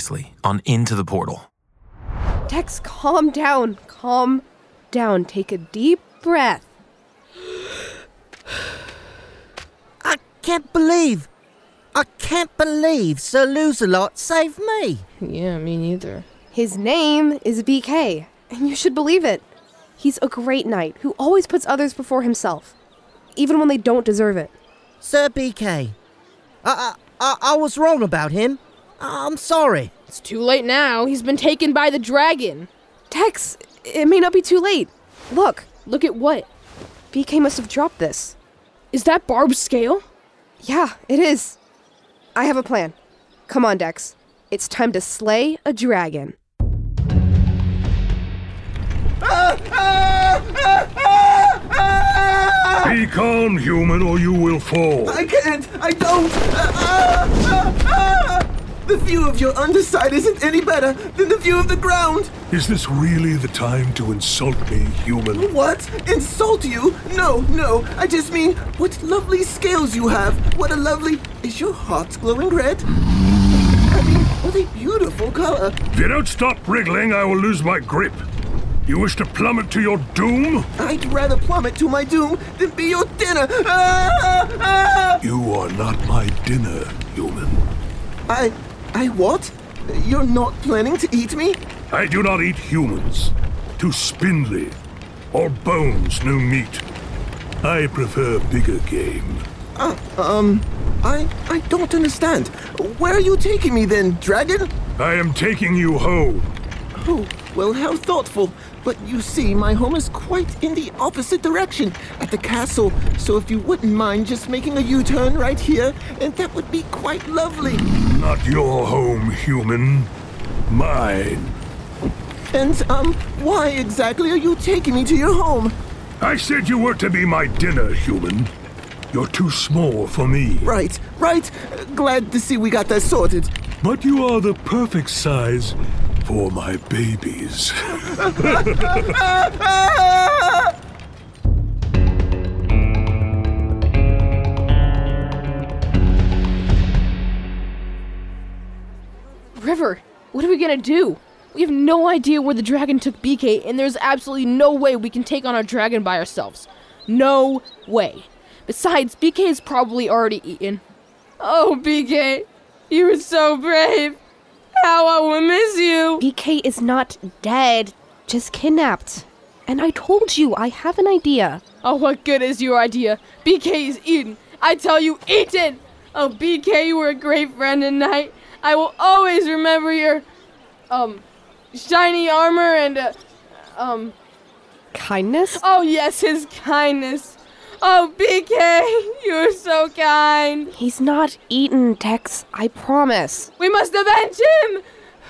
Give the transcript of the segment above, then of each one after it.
Previously on Into the Portal. Dex, calm down. Calm down. Take a deep breath. I can't believe. I can't believe Sir Lose-a-Lot saved me. Yeah, me neither. His name is BK, and you should believe it. He's a great knight who always puts others before himself, even when they don't deserve it. Sir BK. I, I, I, I was wrong about him. I'm sorry. It's too late now. He's been taken by the dragon. Dex, it may not be too late. Look, Look at what? BK must have dropped this. Is that Barb's scale? Yeah, it is. I have a plan. Come on, Dex. It's time to slay a dragon. Be calm, human, or you will fall. I can't. I don't. Ah, ah, ah. The view of your underside isn't any better than the view of the ground. Is this really the time to insult me, human? What? Insult you? No, no. I just mean, what lovely scales you have. What a lovely. Is your heart glowing red? I mean, what a beautiful color. If you don't stop wriggling, I will lose my grip. You wish to plummet to your doom? I'd rather plummet to my doom than be your dinner. Ah, ah. You are not my dinner, human. I. I what? You're not planning to eat me? I do not eat humans. Too spindly. Or bones, no meat. I prefer bigger game. Uh, um, I. I don't understand. Where are you taking me then, dragon? I am taking you home. Oh, well, how thoughtful. But you see, my home is quite in the opposite direction, at the castle. So if you wouldn't mind just making a U turn right here, and that would be quite lovely. Not your home, human. Mine. And, um, why exactly are you taking me to your home? I said you were to be my dinner, human. You're too small for me. Right, right. Glad to see we got that sorted. But you are the perfect size for my babies. What are we gonna do? We have no idea where the dragon took BK, and there's absolutely no way we can take on our dragon by ourselves. No way. Besides, BK is probably already eaten. Oh, BK, you were so brave. How I will miss you. BK is not dead, just kidnapped. And I told you, I have an idea. Oh, what good is your idea? BK is eaten. I tell you, eaten. Oh, BK, you were a great friend tonight. I will always remember your, um, shiny armor and, uh, um, Kindness? oh yes, his kindness. Oh, BK, you are so kind. He's not eaten, Dex. I promise. We must avenge him.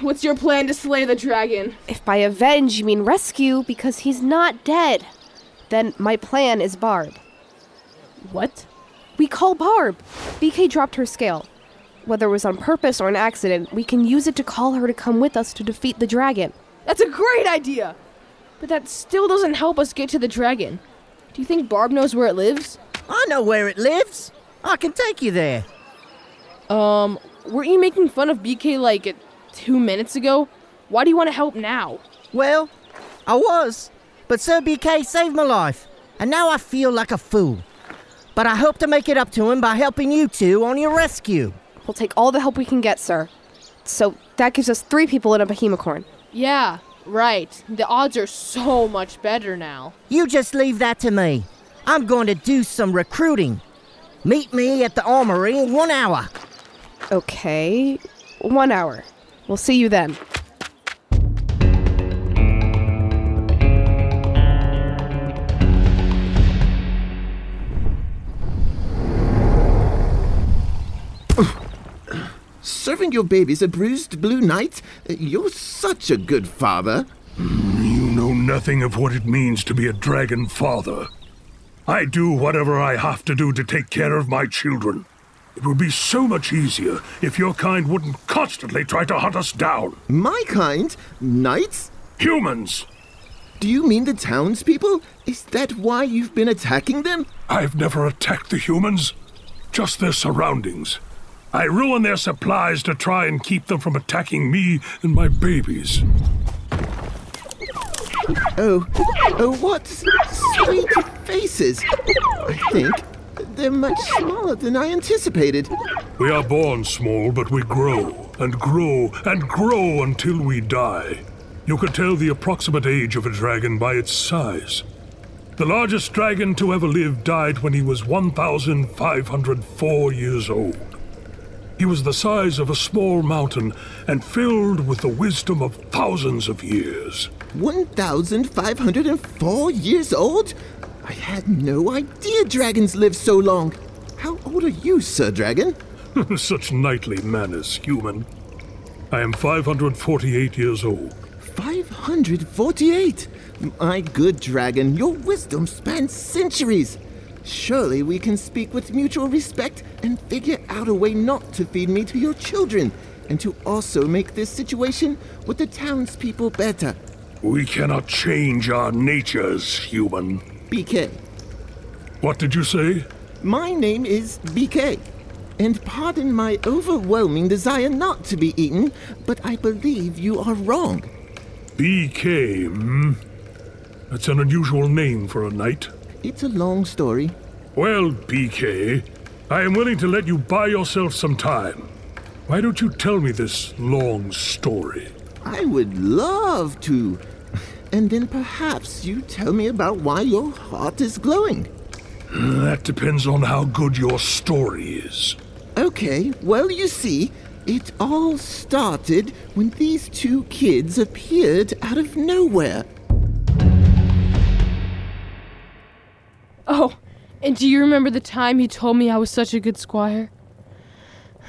What's your plan to slay the dragon? If by avenge you mean rescue, because he's not dead, then my plan is Barb. What? We call Barb. BK dropped her scale. Whether it was on purpose or an accident, we can use it to call her to come with us to defeat the dragon. That's a great idea. But that still doesn't help us get to the dragon. Do you think Barb knows where it lives? I know where it lives. I can take you there. Um, weren't you making fun of BK like two minutes ago? Why do you want to help now? Well, I was. But Sir BK saved my life, and now I feel like a fool. But I hope to make it up to him by helping you two on your rescue. We'll take all the help we can get, sir. So that gives us three people in a behemocorn. Yeah, right. The odds are so much better now. You just leave that to me. I'm going to do some recruiting. Meet me at the armory in one hour. Okay, one hour. We'll see you then. Serving your babies a bruised blue knight? Uh, you're such a good father. You know nothing of what it means to be a dragon father. I do whatever I have to do to take care of my children. It would be so much easier if your kind wouldn't constantly try to hunt us down. My kind? Knights? Humans! Do you mean the townspeople? Is that why you've been attacking them? I've never attacked the humans, just their surroundings. I ruin their supplies to try and keep them from attacking me and my babies. Oh, oh, what sweet faces! I think they're much smaller than I anticipated. We are born small, but we grow and grow and grow until we die. You could tell the approximate age of a dragon by its size. The largest dragon to ever live died when he was 1,504 years old. He was the size of a small mountain and filled with the wisdom of thousands of years. 1,504 years old? I had no idea dragons lived so long. How old are you, Sir Dragon? Such knightly manners, human. I am 548 years old. 548? My good dragon, your wisdom spans centuries. Surely we can speak with mutual respect and figure out a way not to feed me to your children, and to also make this situation with the townspeople better. We cannot change our natures, human. BK. What did you say? My name is BK. And pardon my overwhelming desire not to be eaten, but I believe you are wrong. BK, hmm? That's an unusual name for a knight. It's a long story. Well, BK, I am willing to let you buy yourself some time. Why don't you tell me this long story? I would love to. And then perhaps you tell me about why your heart is glowing. That depends on how good your story is. Okay, well, you see, it all started when these two kids appeared out of nowhere. And do you remember the time he told me I was such a good squire?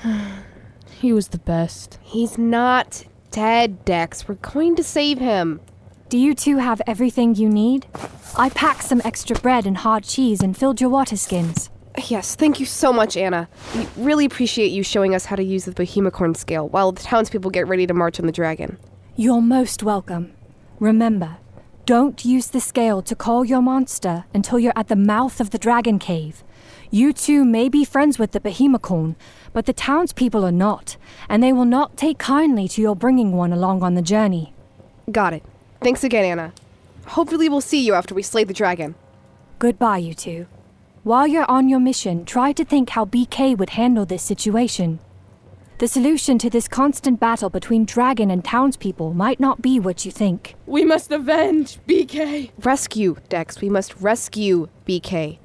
he was the best. He's not dead, Dex. We're going to save him. Do you two have everything you need? I packed some extra bread and hard cheese and filled your water skins. Yes, thank you so much, Anna. We really appreciate you showing us how to use the Bohemicorn scale while the townspeople get ready to march on the dragon. You're most welcome. Remember, don't use the scale to call your monster until you're at the mouth of the dragon cave. You two may be friends with the Bohemicorn, but the townspeople are not, and they will not take kindly to your bringing one along on the journey. Got it. Thanks again, Anna. Hopefully, we'll see you after we slay the dragon. Goodbye, you two. While you're on your mission, try to think how BK would handle this situation. The solution to this constant battle between dragon and townspeople might not be what you think. We must avenge BK. Rescue, Dex. We must rescue BK.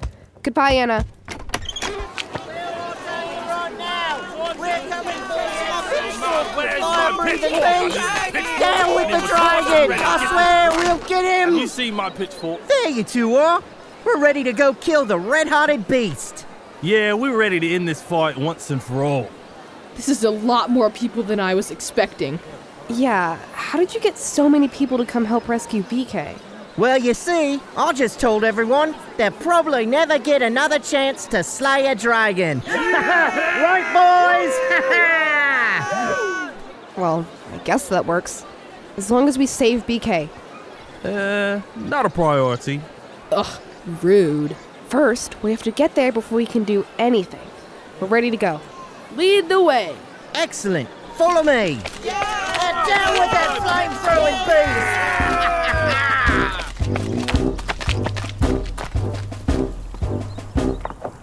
Goodbye, Anna. We're all down now! We're coming for the pitching! Down with the dragon! I swear we'll get him! You see my pitchfork? There you two are! We're ready to go kill the red-hearted beast! Yeah, we're ready to end this fight once and for all. This is a lot more people than I was expecting. Yeah, how did you get so many people to come help rescue BK? Well, you see, I just told everyone they'll probably never get another chance to slay a dragon. right, boys? Well, I guess that works. As long as we save BK. Uh, not a priority. Ugh, rude. First, we have to get there before we can do anything. We're ready to go. Lead the way. Excellent. Follow me. Yeah! down with that flame-throwing beast!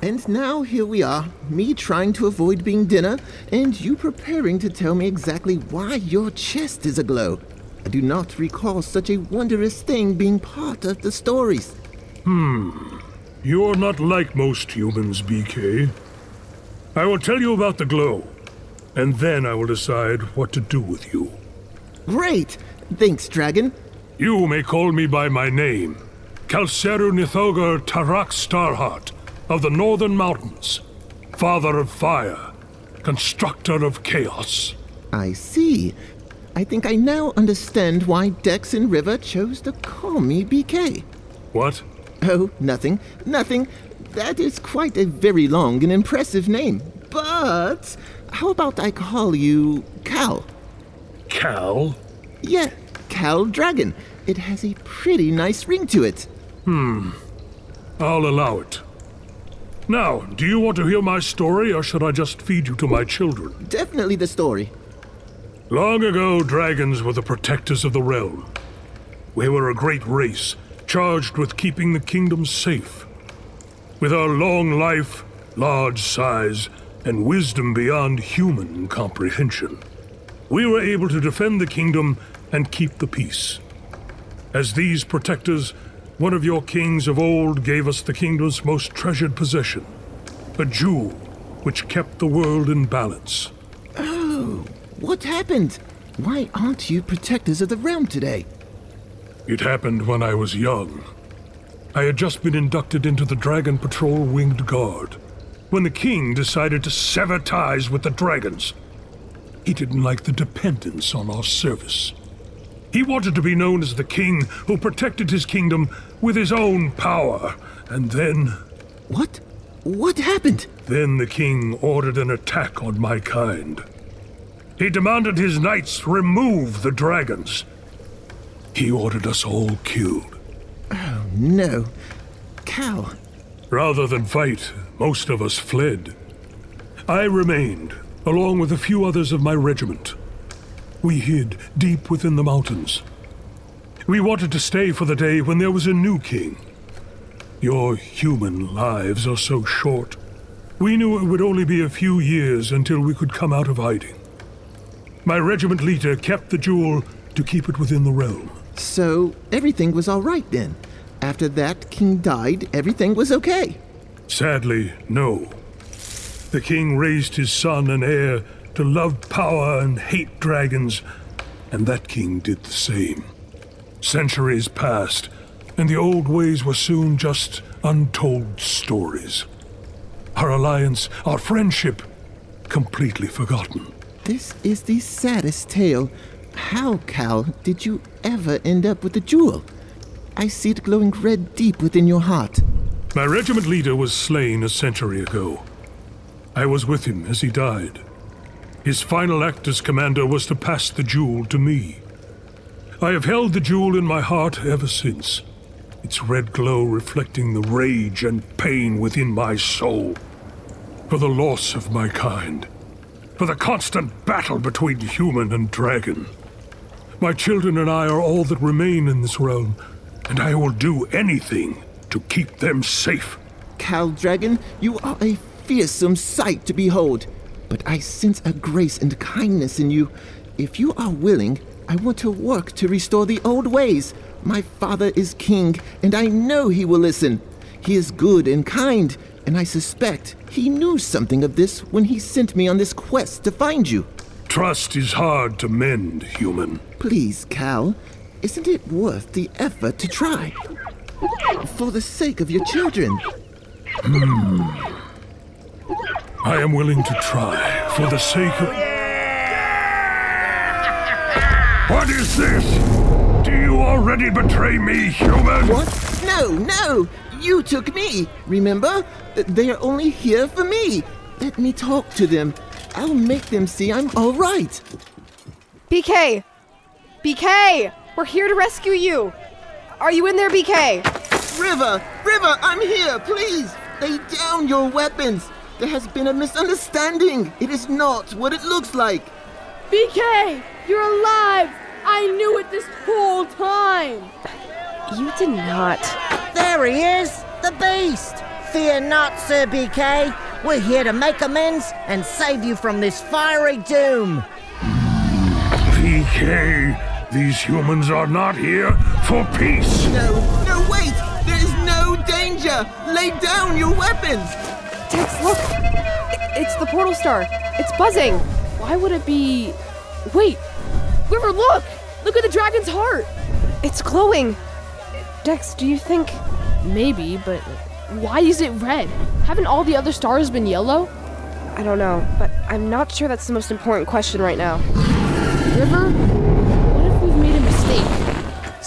And now here we are, me trying to avoid being dinner, and you preparing to tell me exactly why your chest is aglow. I do not recall such a wondrous thing being part of the stories. Hmm. You're not like most humans, BK. I will tell you about the glow, and then I will decide what to do with you. Great! Thanks, Dragon. You may call me by my name, Kalseru Nithogar Tarak Starheart of the Northern Mountains, Father of Fire, Constructor of Chaos. I see. I think I now understand why Dex and River chose to call me BK. What? Oh, nothing, nothing. That is quite a very long and impressive name. But how about I call you Cal? Cal? Yeah, Cal Dragon. It has a pretty nice ring to it. Hmm. I'll allow it. Now, do you want to hear my story, or should I just feed you to my children? Definitely the story. Long ago, dragons were the protectors of the realm. We were a great race, charged with keeping the kingdom safe. With our long life, large size, and wisdom beyond human comprehension, we were able to defend the kingdom and keep the peace. As these protectors, one of your kings of old gave us the kingdom's most treasured possession a jewel which kept the world in balance. Oh, what happened? Why aren't you protectors of the realm today? It happened when I was young. I had just been inducted into the Dragon Patrol Winged Guard when the king decided to sever ties with the dragons. He didn't like the dependence on our service. He wanted to be known as the king who protected his kingdom with his own power. And then. What? What happened? Then the king ordered an attack on my kind. He demanded his knights remove the dragons. He ordered us all killed. No. Cal. Rather than fight, most of us fled. I remained, along with a few others of my regiment. We hid deep within the mountains. We wanted to stay for the day when there was a new king. Your human lives are so short. We knew it would only be a few years until we could come out of hiding. My regiment leader kept the jewel to keep it within the realm. So everything was all right then. After that king died, everything was okay. Sadly, no. The king raised his son and heir to love power and hate dragons, and that king did the same. Centuries passed, and the old ways were soon just untold stories. Our alliance, our friendship, completely forgotten. This is the saddest tale. How, Cal, did you ever end up with the jewel? I see it glowing red deep within your heart. My regiment leader was slain a century ago. I was with him as he died. His final act as commander was to pass the jewel to me. I have held the jewel in my heart ever since, its red glow reflecting the rage and pain within my soul. For the loss of my kind, for the constant battle between human and dragon. My children and I are all that remain in this realm, and I will do anything to keep them safe. Cal Dragon, you are a fearsome sight to behold, but I sense a grace and kindness in you. If you are willing, I want to work to restore the old ways. My father is king, and I know he will listen. He is good and kind, and I suspect he knew something of this when he sent me on this quest to find you. Trust is hard to mend, human. Please, Cal, isn't it worth the effort to try? For the sake of your children. Hmm. I am willing to try for the sake of. What is this? Do you already betray me, human? What? No, no! You took me! Remember? They are only here for me! Let me talk to them. I'll make them see I'm alright! BK! BK! We're here to rescue you! Are you in there, BK? River! River, I'm here! Please! Lay down your weapons! There has been a misunderstanding! It is not what it looks like! BK! You're alive! I knew it this whole time! You did not. There he is! The beast! Fear not, Sir BK. We're here to make amends and save you from this fiery doom. BK, these humans are not here for peace. No, no, wait! There is no danger! Lay down your weapons! Dex, look! It's the portal star. It's buzzing. Why would it be. Wait! River, look! Look at the dragon's heart! It's glowing. Dex, do you think. Maybe, but why is it red? Haven't all the other stars been yellow? I don't know, but I'm not sure that's the most important question right now. River,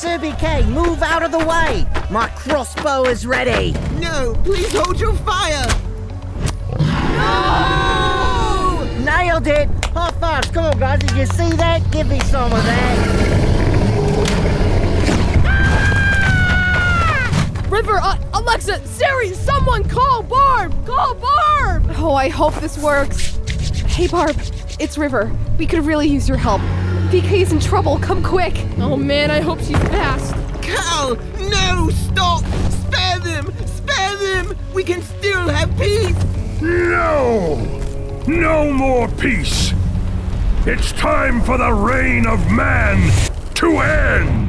mistake? Sir move out of the way! My crossbow is ready! No, please hold your fire! No! Nailed it! High fives, come on guys, did you see that? Give me some of that! River, uh, Alexa, Siri, someone call Barb! Call Barb! Oh, I hope this works. Hey, Barb, it's River. We could really use your help. BK's in trouble. Come quick. Oh man, I hope she's fast. Cal, no, stop! Spare them! Spare them! We can still have peace! No! No more peace! It's time for the reign of man to end!